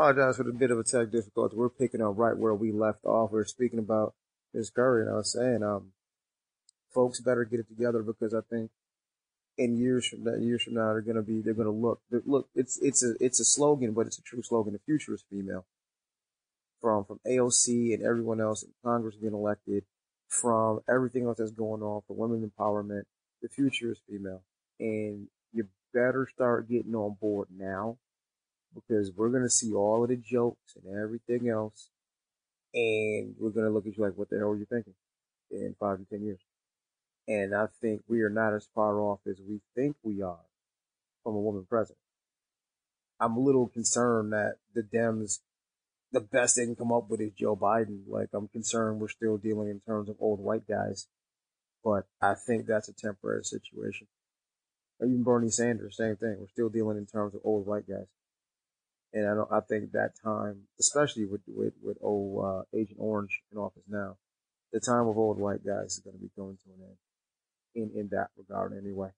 apologize for the bit of a tech difficulty. We're picking up right where we left off. We are speaking about Ms. Curry, and I was saying, um, folks better get it together because I think in years from that years from now they're gonna be they're gonna look look it's it's a it's a slogan, but it's a true slogan. The future is female. From from AOC and everyone else in Congress being elected, from everything else that's going on for women empowerment, the future is female. And you better start getting on board now because we're to see all of the jokes and everything else. And we're to look at you like, what the hell are you thinking in five to 10 years? And I think we are not as far off as we think we are from a woman president. I'm a little concerned that the Dems, the best they can come up with is Joe Biden. Like, I'm concerned we're still dealing in terms of old white guys. But I think that's a temporary situation. Even Bernie Sanders, same thing. We're still dealing in terms of old white guys. And I don't, I think that time, especially with, with, with old, uh, Agent Orange in office now, the time of old white guys is going to be coming to an end in, in that regard anyway.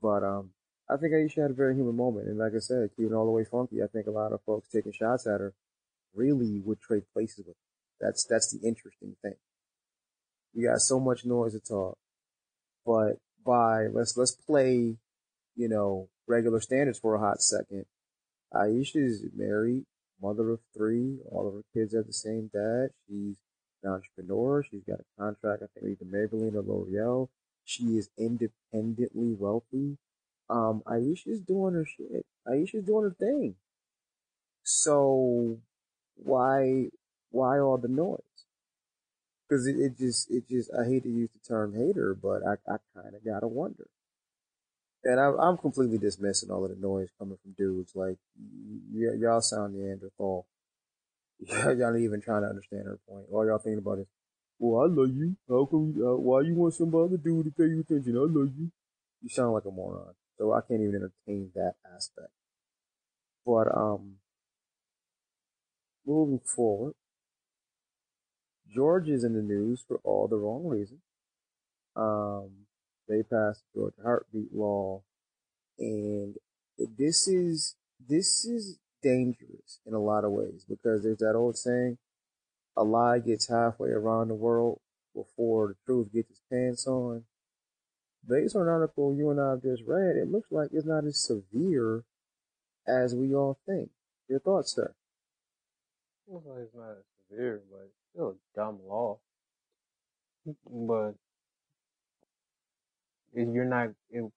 But, um, I think Ayesha had a very human moment. And like I said, keeping all the way funky, I think a lot of folks taking shots at her really would trade places with her. That's, that's the interesting thing. We got so much noise to talk, but by, let's, let's play, you know, regular standards for a hot second Ayesha is married, mother of three. All of her kids have the same dad. She's an entrepreneur. She's got a contract, I think, either Maybelline or L'Oreal. She is independently wealthy. Um, Ayesha's doing her shit. Ayesha's doing her thing. So why, why all the noise? Cause it, it just, it just, I hate to use the term hater, but I, I kind of gotta wonder and I'm, I'm completely dismissing all of the noise coming from dudes. Like, y- y'all sound Neanderthal. y'all not even trying to understand her point. All y'all thinking about is, well, I love you. How come, uh, why you want some other dude to pay you attention? I love you. You sound like a moron. So I can't even entertain that aspect. But, um, moving forward, George is in the news for all the wrong reasons. Um, they passed the Georgia heartbeat law, and this is this is dangerous in a lot of ways because there's that old saying, a lie gets halfway around the world before the truth gets its pants on. Based on an article you and I have just read, it looks like it's not as severe as we all think. Your thoughts, sir? Looks like it's not as severe, but still a dumb law. But you're not,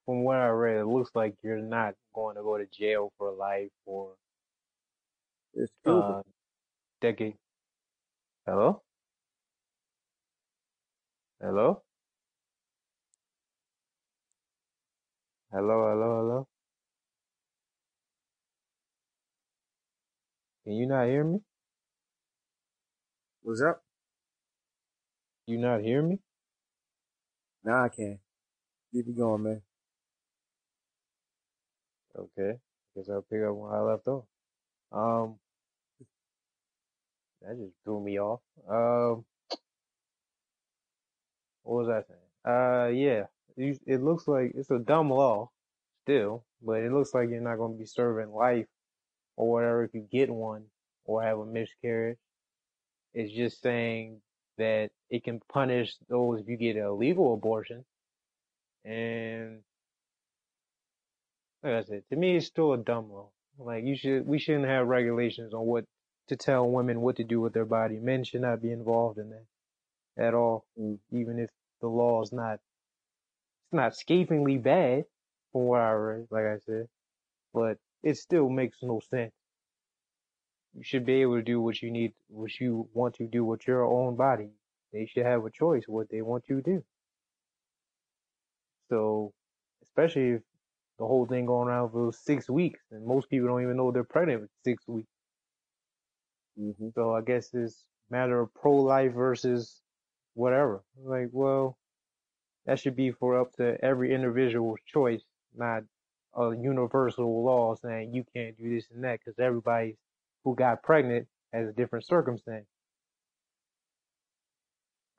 from what I read, it looks like you're not going to go to jail for life or it's uh, decade. Hello? Hello? Hello, hello, hello? Can you not hear me? What's up? You not hear me? Now I can. Keep it going, man. Okay. Guess I'll pick up where I left off. Um, that just threw me off. Um, what was I saying? Uh, yeah. It looks like it's a dumb law still, but it looks like you're not going to be serving life or whatever if you get one or have a miscarriage. It's just saying that it can punish those if you get a legal abortion and like I said, to me, it's still a dumb law. Like you should, we shouldn't have regulations on what to tell women what to do with their body. Men should not be involved in that at all, mm. even if the law is not, it's not scathingly bad from what I read, like I said, but it still makes no sense. You should be able to do what you need, what you want to do with your own body. They should have a choice what they want to do. So, especially if the whole thing going around for six weeks, and most people don't even know they're pregnant with six weeks. Mm-hmm. So I guess it's matter of pro-life versus whatever. Like, well, that should be for up to every individual's choice, not a universal law saying you can't do this and that because everybody who got pregnant has a different circumstance.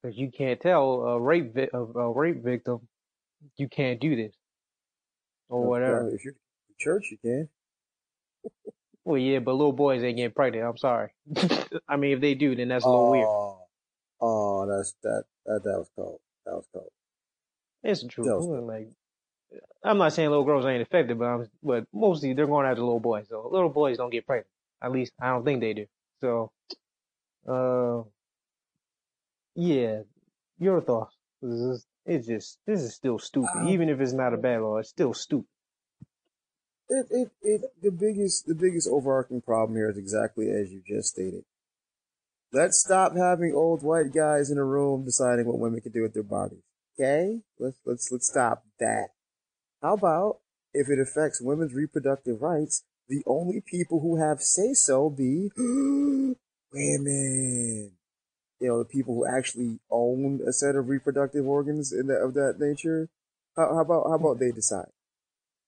Because you can't tell a rape vi- a, a rape victim you can't do this or whatever. If you're church, you can. Well, yeah, but little boys ain't getting pregnant. I'm sorry. I mean, if they do, then that's a little oh, weird. Oh, that's that, that that was cold. That was cold. It's true. Was Like, I'm not saying little girls ain't affected, but I'm, but mostly they're going after little boys. So little boys don't get pregnant. At least I don't think they do. So, uh, yeah, your thoughts? This is, it's just this is still stupid. Um, Even if it's not a bad law, it's still stupid. It, it, it, the biggest, the biggest overarching problem here is exactly as you just stated. Let's stop having old white guys in a room deciding what women can do with their bodies. Okay? Let's, let's, let's stop that. How about if it affects women's reproductive rights, the only people who have say so be women. You know, the people who actually own a set of reproductive organs in the, of that nature. How, how about, how about they decide?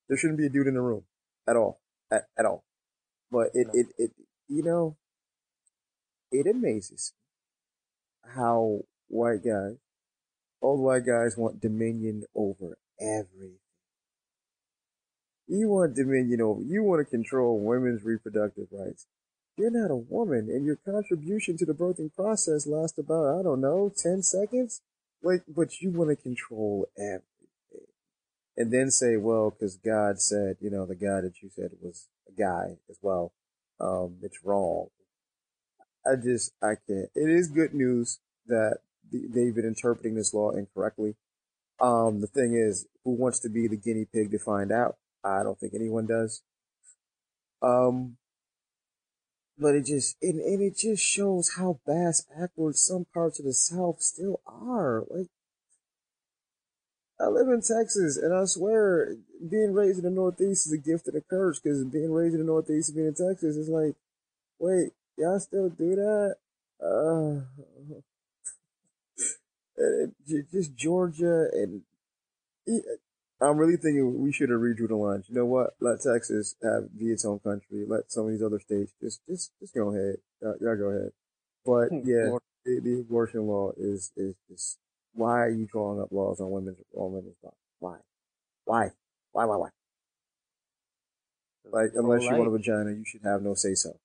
There shouldn't be a dude in the room at all, at, at all. But it, it, it, you know, it amazes how white guys, old white guys want dominion over everything. You want dominion over, you want to control women's reproductive rights. You're not a woman and your contribution to the birthing process lasts about, I don't know, 10 seconds? Like, but you want to control everything. And then say, well, cause God said, you know, the guy that you said was a guy as well. Um, it's wrong. I just, I can't. It is good news that they've been interpreting this law incorrectly. Um, the thing is, who wants to be the guinea pig to find out? I don't think anyone does. Um, but it just, and, and it just shows how bass backwards some parts of the South still are. Like, I live in Texas, and I swear, being raised in the Northeast is a gift and a curse, because being raised in the Northeast and being in Texas is like, wait, y'all still do that? Uh, just Georgia and I'm really thinking we should have redrew the lines. You know what? Let Texas have be its own country. Let some of these other states just just just go ahead. Y'all, y'all go ahead. But hmm, yeah, the, the, abortion law is is just why are you drawing up laws on women's on women's bodies? Why? Why? Why? Why? Why? Like unless you want a vagina, you should have no say so.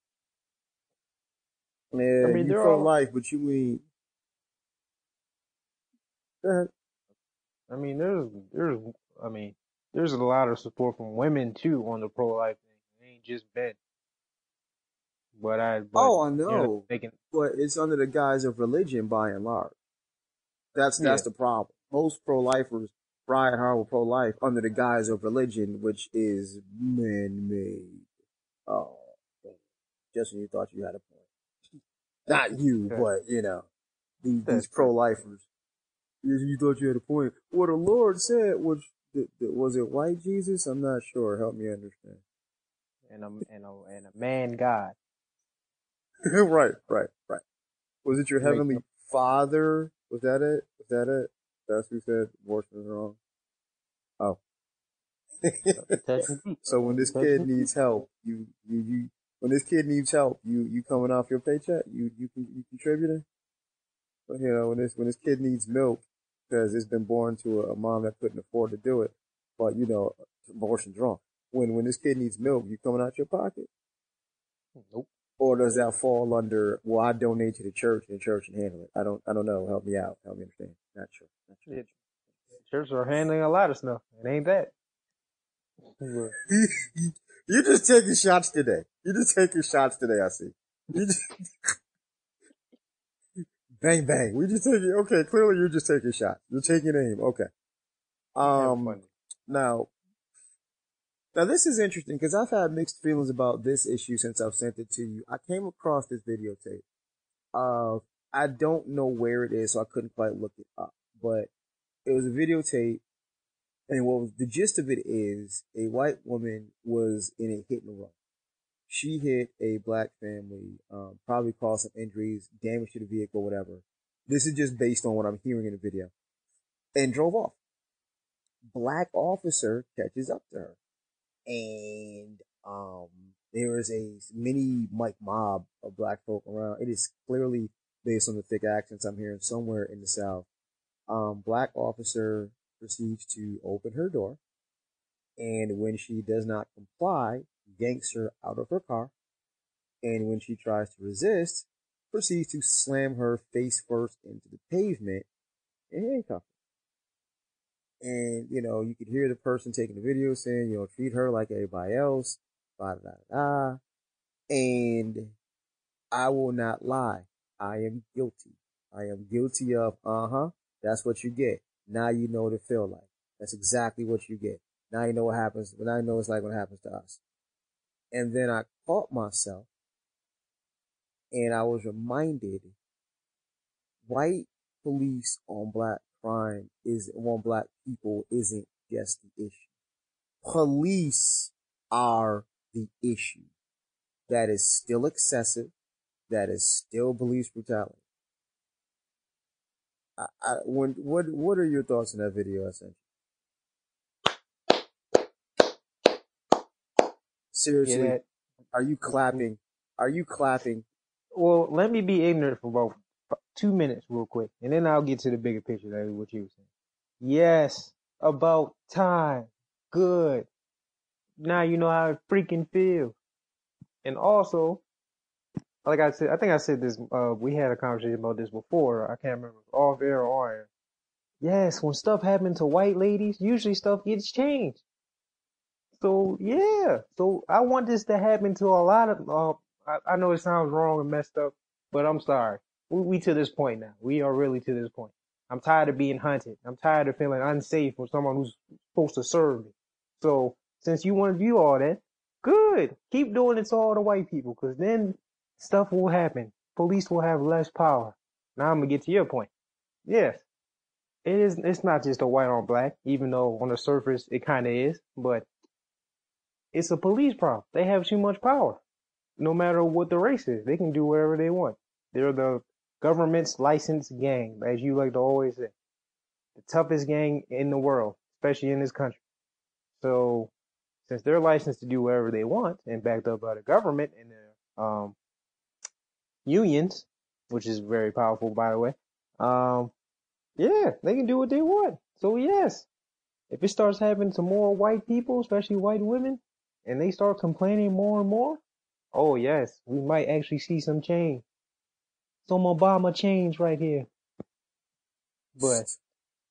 Man, I mean, you pro all... life, but you mean. Go ahead. I mean, there's there's I mean, there's a lot of support from women too on the pro life thing. It ain't just men. But I. But, oh, I know. You know making, but it's under the guise of religion by and large. That's that's yeah. the problem. Most pro lifers try hard with pro life under the guise of religion, which is oh, man made. Oh, just when you thought you had a point. Not you, but you know, these, these pro lifers. You thought you had a point. What the Lord said was was it white Jesus? I'm not sure. Help me understand. And a and a and a man God. right, right, right. Was it your heavenly Father? Was that it? Was that it? That's who said abortion is wrong. Oh. so when this kid needs help, you you you when this kid needs help, you you coming off your paycheck, you you you contributing. But You know when this when this kid needs milk, because it's been born to a, a mom that couldn't afford to do it. But you know, abortion's wrong. When when this kid needs milk, you coming out your pocket? Nope. Or does that fall under? Well, I donate to the church, and the church can handle it. I don't. I don't know. Help me out. Help me understand. Not sure. Not sure. Yeah. Churches are handling a lot of stuff. It ain't that. You're just taking shots today. You're just taking shots today. I see. Just, bang bang. We just take it. Okay, clearly you're just taking shots. You're taking aim. Okay. Um. Now, now this is interesting because I've had mixed feelings about this issue since I've sent it to you. I came across this videotape. Uh, I don't know where it is, so I couldn't quite look it up. But it was a videotape, and what was, the gist of it is a white woman was in a hit and run. She hit a black family, um, probably caused some injuries, damage to the vehicle, whatever. This is just based on what I'm hearing in the video, and drove off black officer catches up to her. And, um, there is a mini Mike mob of black folk around. It is clearly based on the thick accents I'm hearing somewhere in the South. Um, black officer proceeds to open her door. And when she does not comply, yanks her out of her car, And when she tries to resist, proceeds to slam her face first into the pavement and handcuff her. And, you know, you could hear the person taking the video saying, you know, treat her like everybody else, da da da. And I will not lie. I am guilty. I am guilty of, uh huh, that's what you get. Now you know what it feel like. That's exactly what you get. Now you know what happens. Now you know it's like what happens to us. And then I caught myself and I was reminded white police on black crime is on black people isn't just the issue. Police are the issue. That is still excessive. That is still police brutality. I, I, when, what, what are your thoughts on that video I sent you? Seriously, Yeah. are you clapping? Are you clapping? Well, let me be ignorant for about f- two minutes, real quick, and then I'll get to the bigger picture. That is what you were saying. Yes, about time. Good. Now you know how it freaking feels. And also, like I said, I think I said this. Uh, we had a conversation about this before. I can't remember if it was off air or on air. Yes, when stuff happened to white ladies, usually stuff gets changed. So yeah, so I want this to happen to a lot of. Uh, I, I know it sounds wrong and messed up, but I'm sorry. We, we to this point now. We are really to this point. I'm tired of being hunted. I'm tired of feeling unsafe with someone who's supposed to serve me. So since you want to do all that, good. Keep doing it to all the white people, because then stuff will happen. Police will have less power. Now I'm gonna get to your point. Yes, it is. It's not just a white on black, even though on the surface it kind of is, but it's a police problem. They have too much power. No matter what the race is, they can do whatever they want. They're the government's licensed gang, as you like to always say. The toughest gang in the world, especially in this country. So, since they're licensed to do whatever they want and backed up by the government and the um, unions, which is very powerful, by the way, um, yeah, they can do what they want. So, yes, if it starts happening to more white people, especially white women, and they start complaining more and more, oh yes, we might actually see some change. Some Obama change right here. But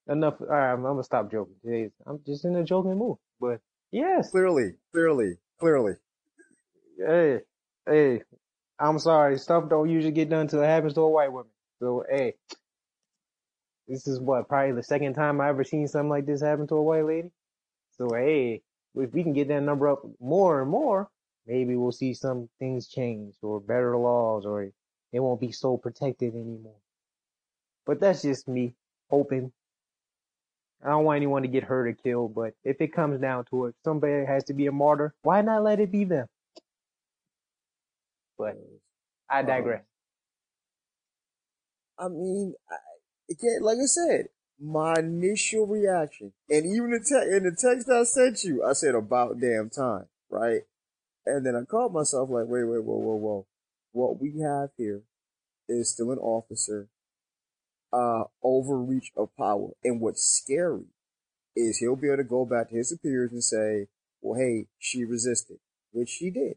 enough. All right, I'm, I'm gonna stop joking. I'm just in a joking mood. But yes, Clearly, clearly, clearly. hey, hey, I'm sorry. Stuff don't usually get done till it happens to a white woman. So hey, this is what probably the second time I ever seen something like this happen to a white lady. So hey, if we can get that number up more and more, maybe we'll see some things change or better laws or it won't be so protected anymore. But that's just me hoping. I don't want anyone to get hurt or killed, but if it comes down to it, somebody has to be a martyr. Why not let it be them? But I uh-huh. digress. I mean, I, again, like I said, my initial reaction, and even the te- in the text I sent you, I said about damn time, right? And then I caught myself like, wait, wait, whoa, whoa, whoa. What we have here is still an officer, uh, overreach of power. And what's scary is he'll be able to go back to his superiors and say, well, hey, she resisted, which she did.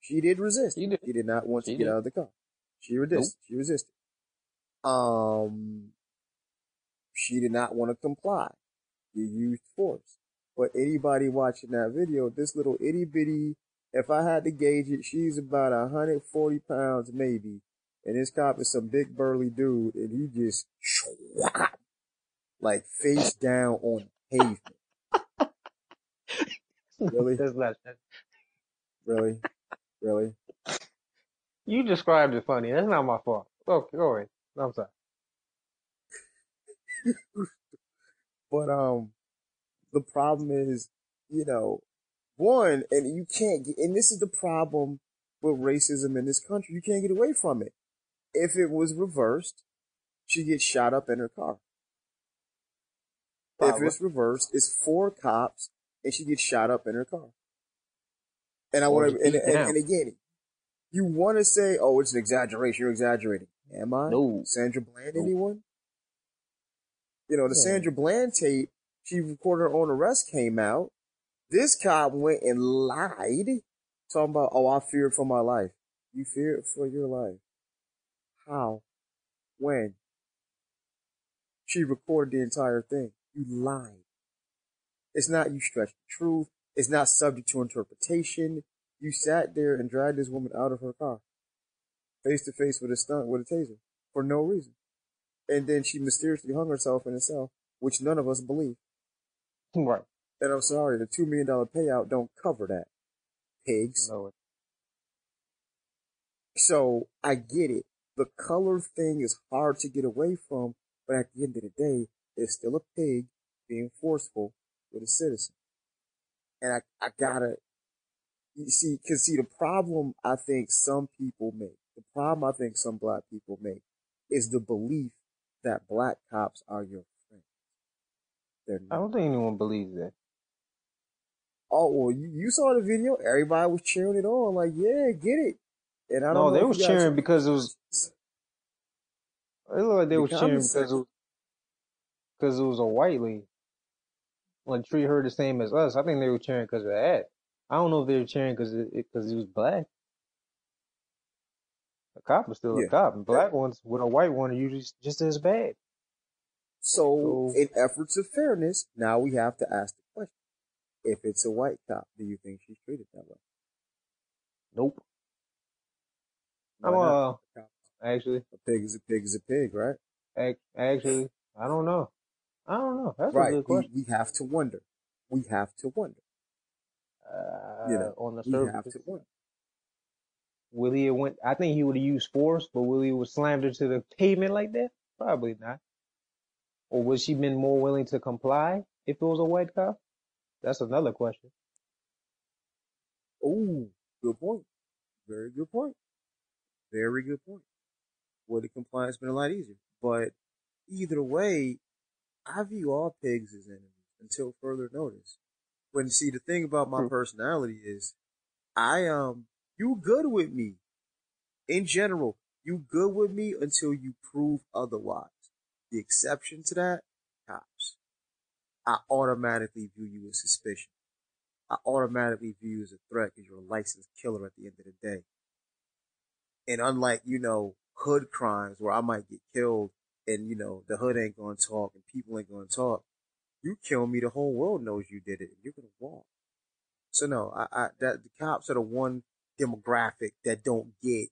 She did resist. She did. She did not want She to get out of the car. She resisted. She resisted. Um, she did not want to comply. You used force. But anybody watching that video, this little itty bitty, if I had to gauge it, she's about 140 pounds maybe. And this cop is some big burly dude and he just like face down on pavement. Really? That's not, Really? Really? you described it funny. That's not my fault. Okay, go ahead. I'm sorry. But um, the problem is, you know, one, and you can't get, and this is the problem with racism in this country. You can't get away from it. If it was reversed, she gets shot up in her car. If it's reversed, it's four cops and she gets shot up in her car. And I want to, and, and, and again, you want to say, oh, it's an exaggeration. You're exaggerating. Am I? No. Sandra Bland, No. anyone? You know, the Yeah. Sandra Bland tape, she recorded her own arrest came out. This cop went and lied, talking about, oh, I feared for my life. You feared for your life. How? When? She recorded the entire thing. You lied. It's not you stretched the truth. It's not subject to interpretation. You sat there and dragged this woman out of her car, face to face with a stunt with a taser, for no reason. And then she mysteriously hung herself in a cell, which none of us believe. Right. And I'm sorry, the two million dollar payout don't cover that. Pigs. No, So I get it. The color thing is hard to get away from, but at the end of the day, it's still a pig being forceful with a citizen. And I, I gotta, you see, cause see, the problem I think some people make, the problem I think some black people make is the belief that black cops are your friends. They're I don't think anyone believes that. Oh, well, you, you saw the video. Everybody was cheering it on. Like, yeah, get it. And I don't No, know they was cheering because it was. It looked like they The was cheering because it was, because it was a white lady. Like treat her the same as us. I think they were cheering because of that. I don't know if they were cheering because it because he was black. A cop is still Yeah. a cop, and black ones with a white one are usually just as bad. So, So- in efforts of fairness, now we have to ask the question. If it's a white cop, do you think she's treated that way? Nope. I'm uh actually A pig is a pig is a pig, right? actually I don't know. I don't know. That's a right. good We, question. we have to wonder. We have to wonder. Uh, you know, on the We have surface, to wonder. Willie have went. I think he would have used force, but Willie was slammed her to the pavement like that. Probably not. Or would she been more willing to comply if it was a white cop? That's another question. Oh, good point. Very good point. Very good point. Would the compliance been a lot easier? But either way, I view all pigs as enemies until further notice. When see the thing about my personality is, I um, you good with me. In general, you good with me until you prove otherwise. The exception to that, cops. I automatically view you as suspicion. I automatically view you as a threat because you're a licensed killer at the end of the day. And unlike, you know, hood crimes where I might get killed and, you know, the hood ain't gonna talk and people ain't gonna talk, you kill me, the whole world knows you did it and you're gonna walk. So no, I, I, that, the cops are the one demographic that don't get,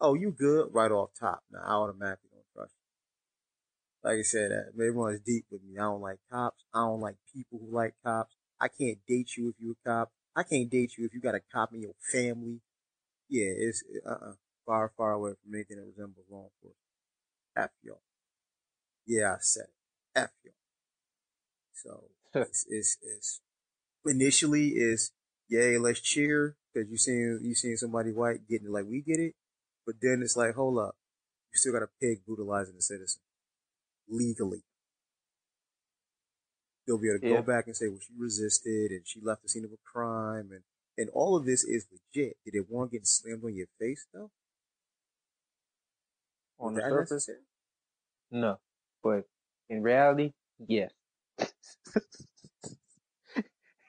oh, you good right off top. Now I automatically don't trust you. Like I said, uh, everyone's deep with me. I don't like cops. I don't like people who like cops. I can't date you if you're a cop. I can't date you if you got a cop in your family. Yeah, it's uh uh far far away from anything that resembles law enforcement. F y'all. Yeah, I said it. F y'all. So it's it's, it's initially is yay, let's cheer because you seen you seen somebody white getting it like we get it, but then it's like hold up, you still got a pig brutalizing a citizen legally. They'll be able to Yeah. go back and say, well, she resisted and she left the scene of a crime and, and all of this is legit. Did it want getting slammed on your face though? On the surface, no. But in reality, yes.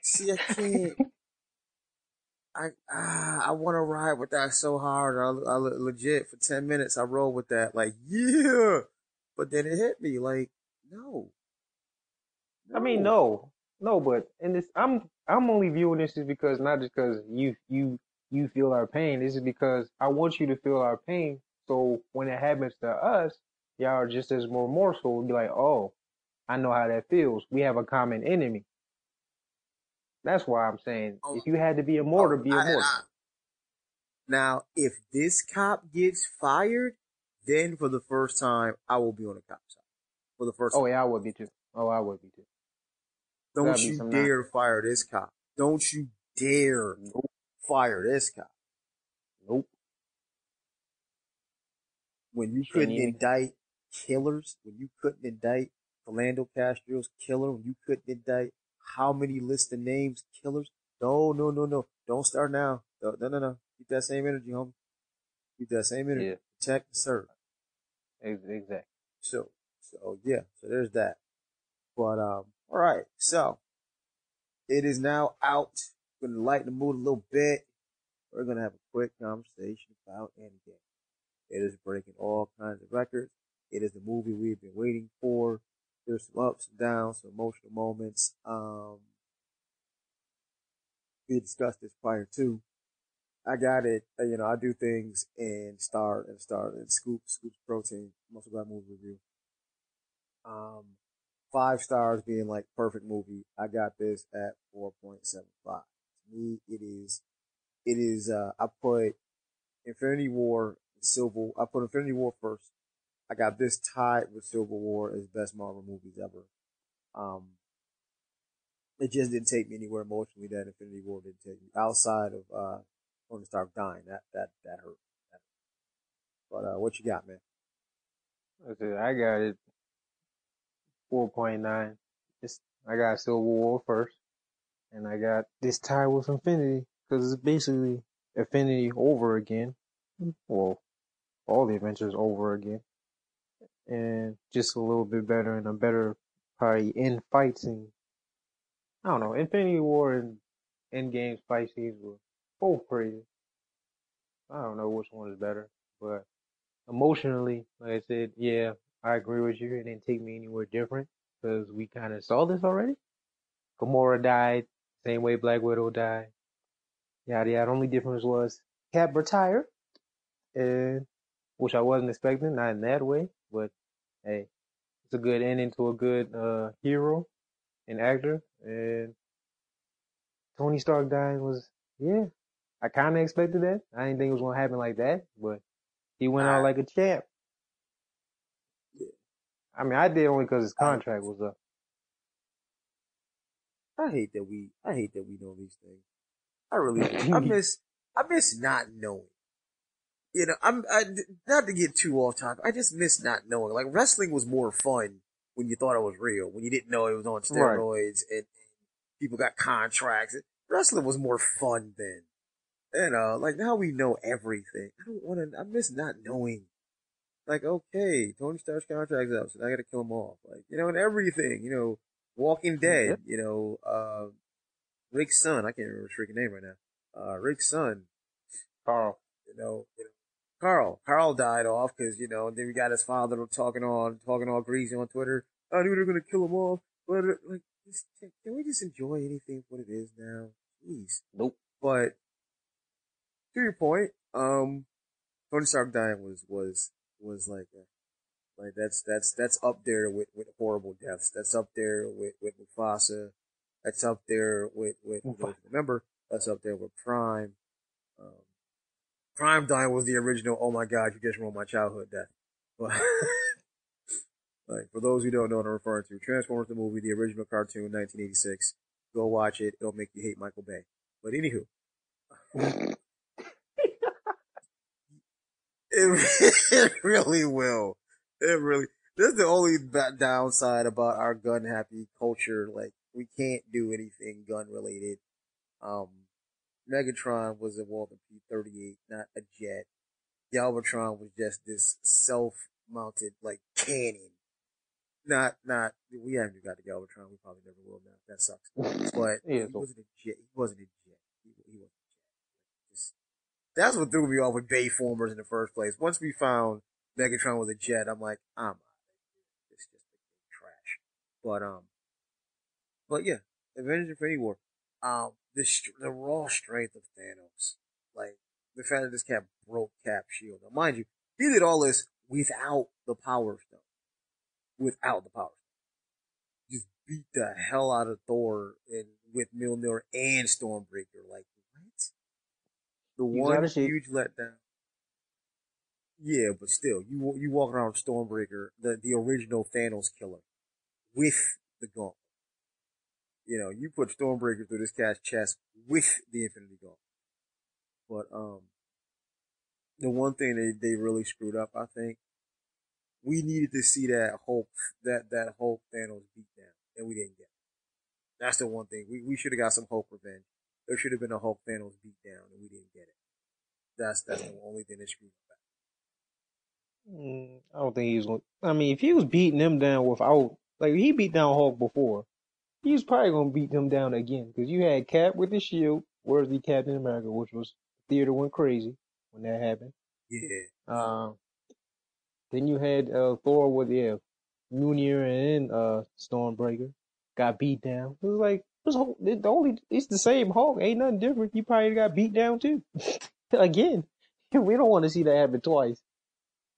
See, I can't. I ah, I want to ride with that so hard. I, I legit for ten minutes I roll with that like yeah, but then it hit me like no. I mean, no, no, but in this, I'm I'm only viewing this is because not just because you you you feel our pain. This is because I want you to feel our pain. So when it happens to us, y'all are just as remorseful. Be like, oh, I know how that feels. We have a common enemy. That's why I'm saying Oh. if you had to be immortal, oh, be I- immortal. I- now, if this cop gets fired, then for the first time I will be on the cop side. For the first oh time. yeah, I would be too. Oh, I would be too. Don't be you dare fire this cop. Don't you dare fire this cop. Nope. when you Shouldn't couldn't even- indict killers, when you couldn't indict Philando Castile's killer, when you couldn't indict how many list of names killers? No, no, no, no. Don't start now. No, no, no, no. Keep that same energy, homie. Keep that same energy. Yeah. Protect and serve. Ex- Exactly. So, so yeah, so there's that. But, um, all right. So it is now out. Going to lighten the mood a little bit. we're gonna have a quick conversation about Endgame. It is breaking all kinds of records. It is the movie we've been waiting for. There's some ups and downs, some emotional moments. Um, we discussed this prior too. I got it. Uh, you know, I do things and Star and Star and Scoop, Scoop's Protein, of that movie review. Um, five stars being like perfect movie. I got this at 4.75. To me, it is, it is, uh, I put Infinity War, Civil, I put Infinity War first. I got this tied with Civil War as best Marvel movies ever. Um, it just didn't take me anywhere emotionally that Infinity War didn't take me outside of, uh, Tony Stark dying. That, that, that hurt. That hurt. But, uh, what you got, man? I got it 4.9. I got Civil War first. And I got this tie with Infinity because it's basically Infinity over again. Well, all the adventures over again. And just a little bit better and a better probably in fight scene. I don't know. Infinity War and Endgame's fight scenes were both crazy. I don't know which one is better, but emotionally, like I said, yeah, I agree with you. It didn't take me anywhere different because we kind of saw this already. Gamora died, same way Black Widow died. Yada yada. Only difference was Cap retired, and which I wasn't expecting, not in that way, but hey, it's a good ending to a good uh, hero and actor. And Tony Stark dying was, yeah, I kind of expected that. I didn't think it was gonna happen like that, but he went out like a champ. I mean, I did only because his contract was up. I hate that we, I hate that we know these things. I really. I miss, I miss not knowing. You know, I'm, I, not to get too off topic, I just miss not knowing. Like, wrestling was more fun when you thought it was real, when you didn't know it was on steroids right. and, people got contracts. Wrestling was more fun then. You know, like now we know everything. I don't want to, I miss not knowing like, okay, Tony Stark's contract's up, so I gotta kill him off. Like, you know, and everything, you know, Walking Dead, you know, uh, Rick's son, I can't remember his freaking name right now. Uh, Rick's son. Carl. You know, you know Carl. Carl died off because, you know, then we got his father talking on, talking all greasy on Twitter. I knew they were gonna kill him off, but uh, like, just, can we just enjoy anything for what it is now? Jeez. Nope. But, to your point, um, Tony Stark dying was, was was like a, like that's that's that's up there with with horrible deaths. That's up there with with Mufasa. That's up there with with, with remember that's up there with Prime. Um, Prime dying was the original. Oh my God, you just ruined my childhood death. But like for those who don't know what I'm referring to, Transformers the movie, the original cartoon, 1986. Go watch it. It'll make you hate Michael Bay. But anywho. It, it really will. It really. This is the only downside about our gun happy culture. Like we can't do anything gun related. Um, Megatron was a Walther P38, not a jet. Galvatron was just this self-mounted like cannon. Not, not. We haven't got the Galvatron. We probably never will now. That sucks. But yeah, he wasn't a jet. He wasn't a jet. He, he wasn't a jet. that's what threw me off with Bayformers in the first place. Once we found Megatron was a jet, I'm like, I'm out. It's just trash. But, um, but yeah, Avengers Infinity War. Um, the, the raw strength of Thanos. Like, the fact that this cat broke Cap shield. Now, mind you, he did all this without the Power Stone. Without the Power Stone. Just beat the hell out of Thor and with Mjolnir and Stormbreaker. Like, what? the you one huge letdown. Yeah, but still, you you walk around Stormbreaker, the the original Thanos killer, with the gauntlet. You know, you put Stormbreaker through this cat's chest with the Infinity Gauntlet. But um, the one thing they they really screwed up, I think, we needed to see that Hulk that that Hulk Thanos beat down, and we didn't get. It. That's the one thing we we should have got some Hulk revenge. There should have been a Hulk Thanos beat down, and we didn't get it. That's that's the only thing that screwed back. Mm, I don't think he was going. I mean, if he was beating him down without, like, he beat down Hulk before, he was probably going to beat them down again because you had Cap with the shield, where's the Captain America, which was theater went crazy when that happened. Yeah. Um, then you had uh, Thor with yeah, Mjolnir and uh, Stormbreaker got beat down. It was like it was the only it's the same Hulk. Ain't nothing different. You probably got beat down too. Again, we don't want to see that happen twice.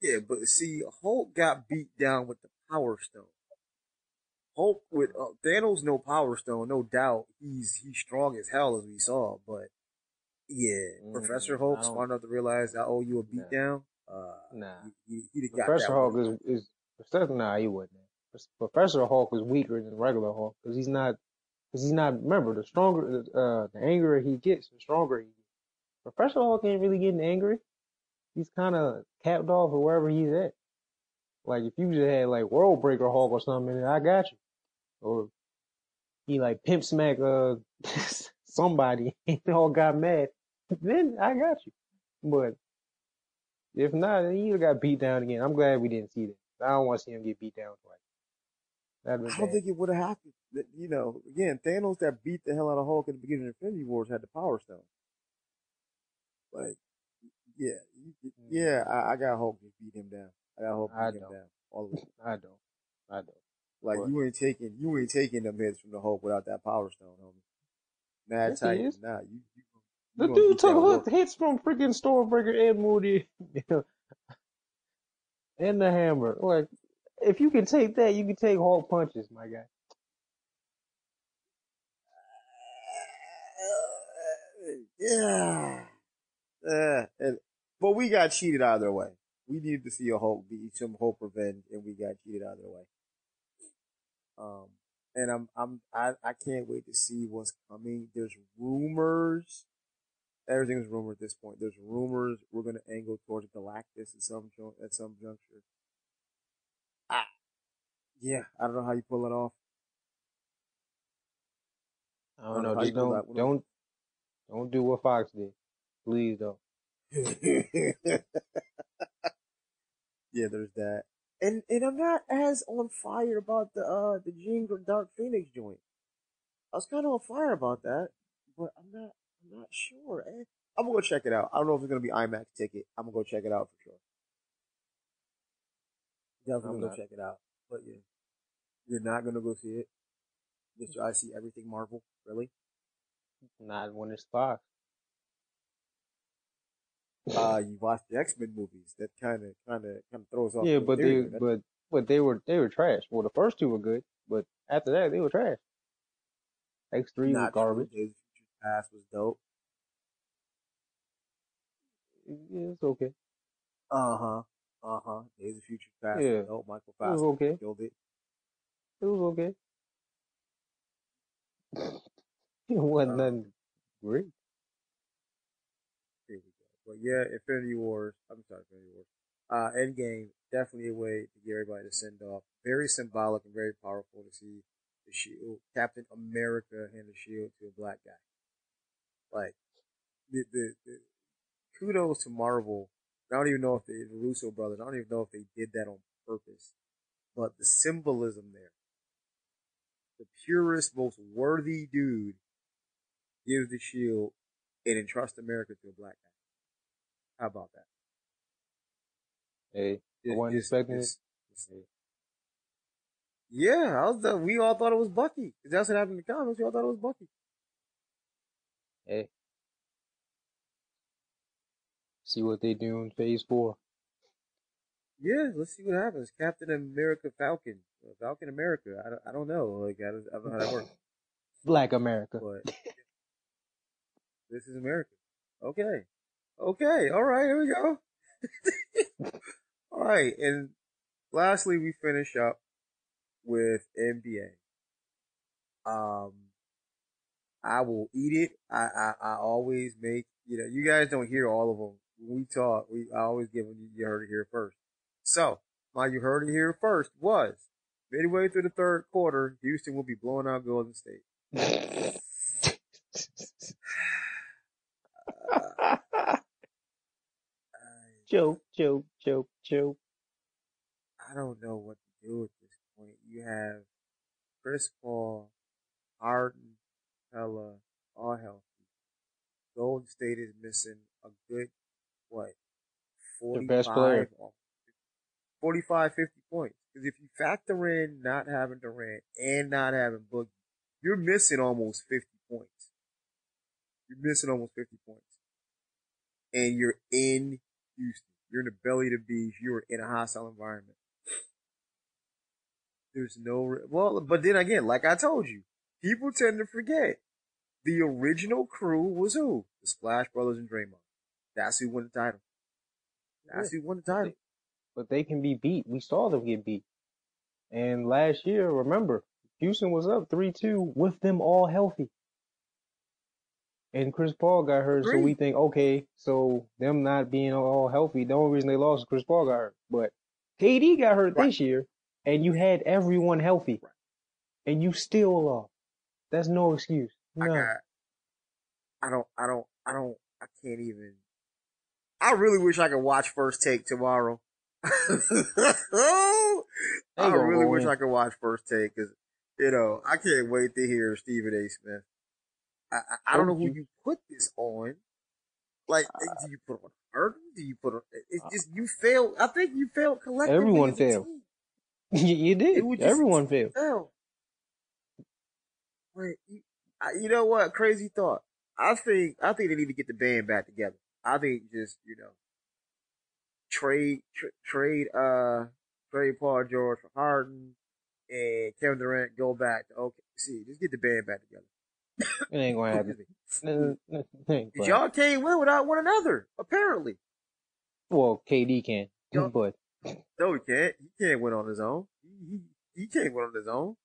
Yeah, but see, Hulk got beat down with the Power Stone. Hulk with uh, Thanos, no Power Stone, no doubt. He's he's strong as hell as we saw, but yeah, mm, Professor Hulk smart enough to realize I owe you a beatdown. nah. down. Uh, nah, he, he, he Professor Hulk is is Professor. Nah, he wouldn't. Professor Hulk is weaker than regular Hulk because he's not because he's not. Remember, the stronger, uh, the angrier he gets, the stronger he gets. Professor Hulk ain't really getting angry. He's kind of capped off or wherever he's at. Like if you just had like World Breaker Hulk or something, I got you. Or he like pimp smack uh somebody and all got mad, then I got you. But if not, then he got beat down again. I'm glad we didn't see that. I don't want to see him get beat down twice. I don't bad. think it would have happened. You know, again, Thanos that beat the hell out of Hulk at the beginning of Infinity Wars had the Power Stone. Like, yeah, yeah, I, I got Hulk to beat him down. I got Hulk to beat him down. All of. I don't. I don't. Like but, you ain't taking you ain't taking them hits from the Hulk without that Power Stone, homie. Mad yes, Titan, nah, you, you, you the dude took hits from freaking Stormbreaker and Moody, and the hammer. Like, if you can take that, you can take Hulk punches, my guy. Yeah. Uh, and, but we got cheated either way. We needed to see a Hulk be some Hulk revenge, and we got cheated either way. Um, and I'm, I'm, I, I can't wait to see what's coming. There's rumors. Everything's rumor at this point. There's rumors we're going to angle towards Galactus at some, at some juncture. Ah, yeah, I don't know how you pull it off. I don't, I don't know. Just don't, don't, don't do what Fox did. Please don't. yeah, there's that. And and I'm not as on fire about the uh the Jean Dark Phoenix joint. I was kind of on fire about that, but I'm not I'm not sure. Eh, I'm gonna go check it out. I don't know if it's gonna be IMAX ticket. I'm gonna go check it out for sure. Definitely gonna go check it out. But yeah, you're not gonna go see it. Just I see everything Marvel, really. Not when it's Fox. Uh, you watch the X Men movies. That kind of, kind of, kind of throws off. Yeah, but they, but, but they were, they were trash. Well, the first two were good, but after that, they were trash. X three was garbage. Days of Future Past was dope. Yeah, it's okay. Uh huh. Uh huh. Days of Future Past yeah. was dope. Michael Fassbender it was okay. killed it. It was okay. it wasn't uh, nothing great. But yeah, Infinity Wars. I'm sorry, Infinity Wars. Uh, Endgame definitely a way to get everybody to send off. Very symbolic and very powerful to see the shield, Captain America hand the shield to a black guy. Like the the, the kudos to Marvel. I don't even know if the, the Russo brothers. I don't even know if they did that on purpose, but the symbolism there. The purest, most worthy dude gives the shield and entrusts America to a black guy. How about that? Hey, I wasn't expecting it. Yeah, I was. The, we all thought it was Bucky. That's what happened in the comments. We all thought it was Bucky. Hey, see what they do in Phase Four. Yeah, let's see what happens. Captain America Falcon, uh, Falcon America. I don't, I don't know. Like I don't, I don't know how that works. Black America. But this is America. Okay. Okay, all right, here we go. all right, and lastly, we finish up with NBA. Um, I will eat it. I, I, I always make, you know, you guys don't hear all of them. When we talk, we, I always give them, you heard it here first. So, my you heard it here first was midway through the third quarter, Houston will be blowing out Golden State. joke, joke, joke, joke. I don't know what to do at this point. You have Chris Paul, Harden, Pella, all healthy. Golden State is missing a good, what, the best player. 45, 50 points. Because if you factor in not having Durant and not having Boogie, you're missing almost 50 points. You're missing almost 50 points. And you're in Houston. You're in the belly of the beast. You're in a hostile environment. There's no, well, but then again, like I told you, people tend to forget. The original crew was who? The Splash Brothers and Draymond. That's who won the title. That's who won the title. But they can be beat. We saw them get beat. And last year, remember, Houston was up 3-2 with them all healthy. And Chris Paul got hurt, so we think, okay, so them not being all healthy, the only reason they lost is Chris Paul got hurt. But KD got hurt right. this year, and you had everyone healthy, right. and you still lost. That's no excuse. No. I, got, I don't, I don't, I don't, I can't even. I really wish I could watch First Take tomorrow. I really wish I could watch First Take because, you know, I can't wait to hear Stephen A. Smith. I, I, I don't know who you put this on. Like, uh, do you put on Harden? Do you put on? It's uh, just you failed. I think you failed collectively. Everyone failed. you did. Everyone failed. Fail. Wait, you, you know what? Crazy thought. I think I think they need to get the band back together. I think just you know trade tra- trade uh trade Paul George for Harden and Kevin Durant go back to okay. See, just get the band back together. It ain't gonna happen. Cause y'all can't win without one another, apparently. Well, KD can, y'all, but no, he can't. He can't win on his own. He, he, he can't win on his own.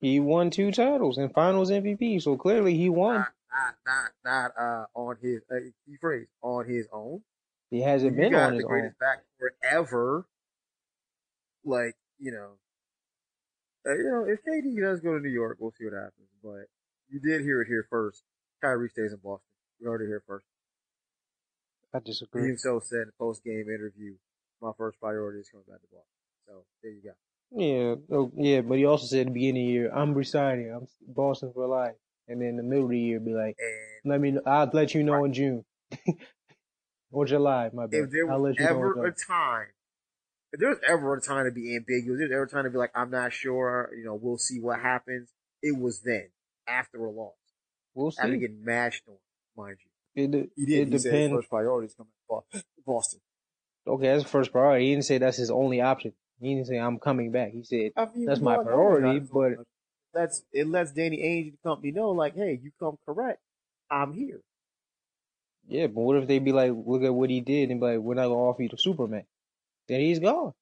He won two titles and Finals MVP, so clearly he won. Not, not, not, not uh, on his uh, key phrase on his own. He hasn't been on his the greatest own. back forever. Like you know, uh, you know, if KD does go to New York, we'll see what happens. But you did hear it here first. Kyrie stays in Boston. You heard it here first. I disagree. He so said in the post game interview, my first priority is coming back to Boston. So there you go. Yeah, oh, yeah, but he also said at the beginning of the year, I'm resigning. I'm Boston for life. And then in the middle of the year, be like, and let me, I'll let you know right. in June. or July, my bad. If there was ever a time, if there was ever a time to be ambiguous, if there was ever a time to be like, I'm not sure, you know, we'll see what happens, it was then, after a loss. We'll see. After getting mashed on, mind you. It, he did. It he depends. first priority is coming to Boston. Okay, that's first priority. He didn't say that's his only option. He didn't say I'm coming back. He said I mean, that's my priority, but that's it lets Danny Ainge and the company know, like, hey, you come correct, I'm here. Yeah, but what if they be like, look at what he did, and be like, we're not gonna offer you the supermax? Then he's gone.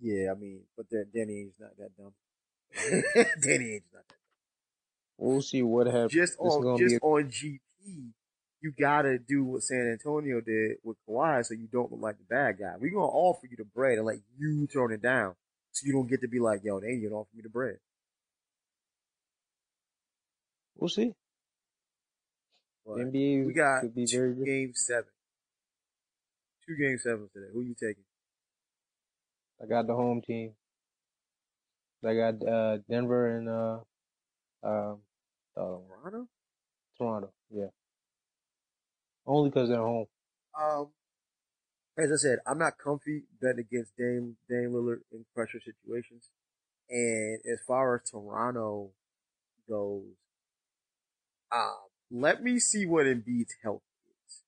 Yeah, I mean, but then Danny Ainge's not that dumb. Danny Ainge's not that dumb. We'll see what happens. Just on just a- on GP, you gotta do what San Antonio did with Kawhi so you don't look like the bad guy. We're gonna offer you the bread and let you turn it down so you don't get to be like, yo, they ain't gonna offer me the bread. We'll see. But NBA we got could be very game seven. Two game sevens today. Who you taking? I got the home team. I got uh, Denver and uh, um, Toronto. Toronto, yeah. Only because they're home. Um, as I said, I'm not comfy betting against Dame Dame Lillard in pressure situations. And as far as Toronto goes, um, let me see what Embiid's health is.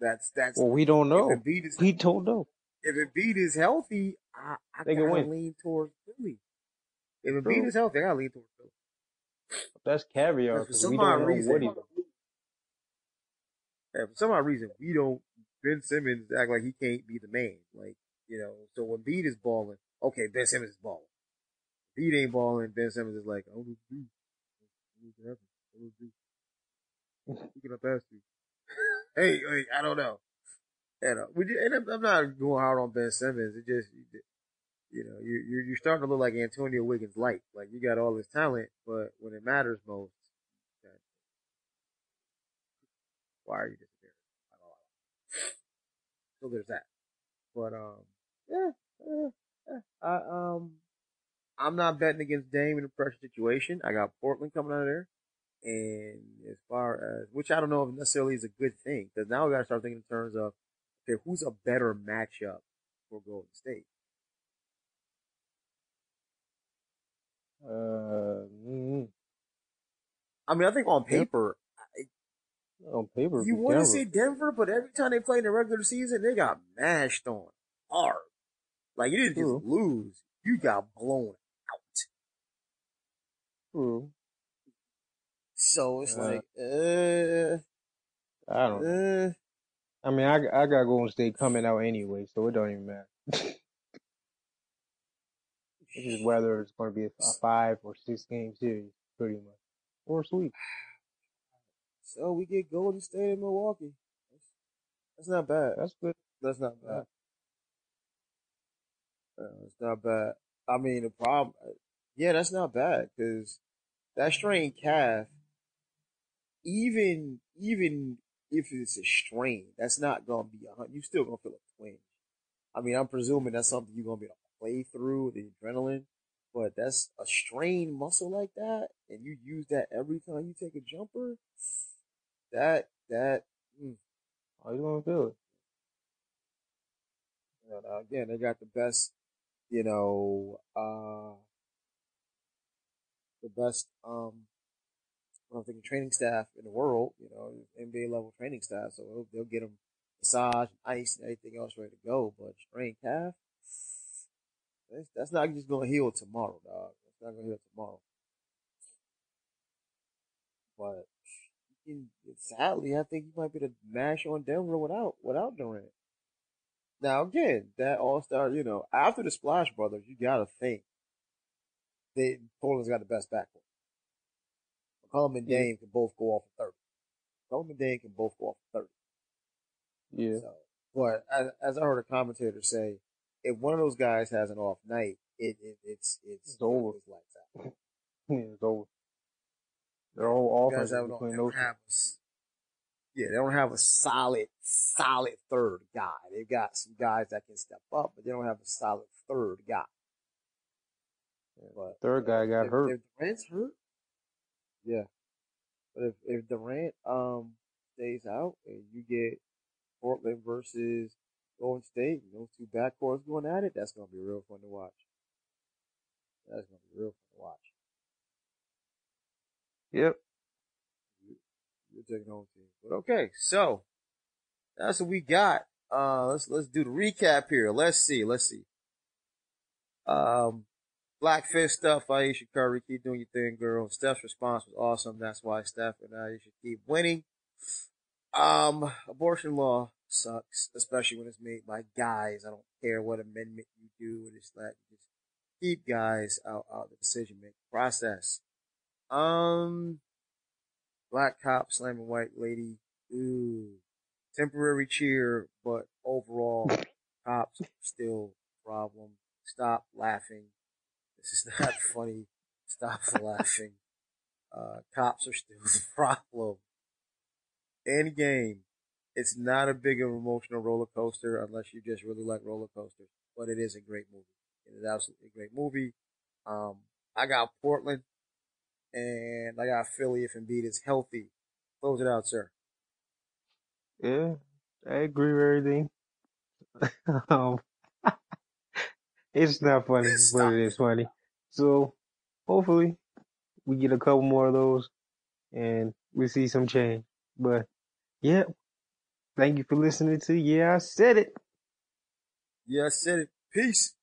That's that's. Well, we don't know. Embiid is, we don't know. If Embiid is healthy, I, I they gotta lean towards Philly. If Embiid is healthy, I gotta lean towards Philly. That's caviar. For some odd reason, yeah, for some odd reason, we don't. Ben Simmons act like he can't be the man. Like you know, so when Beat is balling, okay, Ben Simmons is balling. Beat ain't balling. Ben Simmons is like, I don't know what to do. I don't know what to do. Pass to? hey, hey, I don't know. And, uh, we, and I'm, I'm not going hard on Ben Simmons. It just, you know, you, you're, you're starting to look like Antonio Wiggins light. Like you got all this talent, but when it matters most, why are you disappearing? So there's that. But um, yeah, yeah, yeah. I um, I'm not betting against Dame in a pressure situation. I got Portland coming out of there, And as far as, which I don't know if necessarily is a good thing, because now we got to start thinking in terms of, okay, who's a better matchup for Golden State? Uh, mm, I mean, I think on paper, on paper, you want to see Denver, but every time they play in the regular season, they got mashed on hard. Like you didn't True. just lose, you got blown out. True. So it's Uh, like, uh, I don't know. uh, I mean, I, I got Golden State coming out anyway, so it don't even matter. Just whether it's going to be a, five or six game series, pretty much, or a sweep. so we get Golden State in Milwaukee. That's, that's not bad. That's good. That's not bad. Uh, it's not bad. I mean, the problem, yeah, that's not bad because that strained calf, even even if it's a strain, that's not gonna be a you still gonna feel a twinge. I mean, I'm presuming that's something you're gonna be able play through the adrenaline, but that's a strained muscle like that, and you use that every time you take a jumper. That that mm, How you gonna feel it? You know, again, they got the best, you know, uh, the best, um, I don't think training staff in the world, you know, NBA level training staff. So they'll, they'll get them massage, ice, and everything else ready to go. But strained calf, that's, that's not just going to heal tomorrow, dog. That's not going to heal tomorrow. But sadly, I think you might be the mash on Denver without without Durant. Now again, that All Star, you know, after the Splash Brothers, you gotta think they Portland's got the best backcourt. McCollum and Yeah. Dame can both go off for thirty. McCollum and Dame can both go off for thirty. Yeah. So, but as, as I heard a commentator say, if one of those guys has an off night, it, it it's it's, It's over. It's lights out. It's over. Their whole offense is between they those. don't have a yeah, they don't have a solid, solid third guy. They've got some guys that can step up, but they don't have a solid third guy. But Third guy got if, hurt. If Durant's hurt, yeah. But if if Durant um stays out and you get Portland versus Golden State, those two backcourts going at it, that's gonna be real fun to watch. That's gonna be real fun to watch. Yep. You're taking home team. But okay, so that's what we got. Uh, let's let's do the recap here. Let's see. Let's see. Um, Black Fist stuff. Ayesha Curry, keep doing your thing, girl. Steph's response was awesome. That's why Steph and Ayesha keep winning. Um, abortion law sucks, especially when it's made by guys. I don't care what amendment you do. It's like just keep guys out of the decision making process. Um, black cop slamming white lady. Ooh, temporary cheer, but overall, cops still problem. Stop laughing. This is not funny. Stop laughing. Uh, cops are still the problem. End game. It's not a big emotional roller coaster unless you just really like roller coasters, but it is a great movie. It is absolutely a great movie. Um, I got Portland and I got Philly if Embiid is healthy. Close it out, sir. Yeah. I agree with everything. um, it's not funny, Stop but it is funny. So hopefully we get a couple more of those and we see some change. But yeah, thank you for listening to Yeah, I said it. Yeah, I said it. Peace.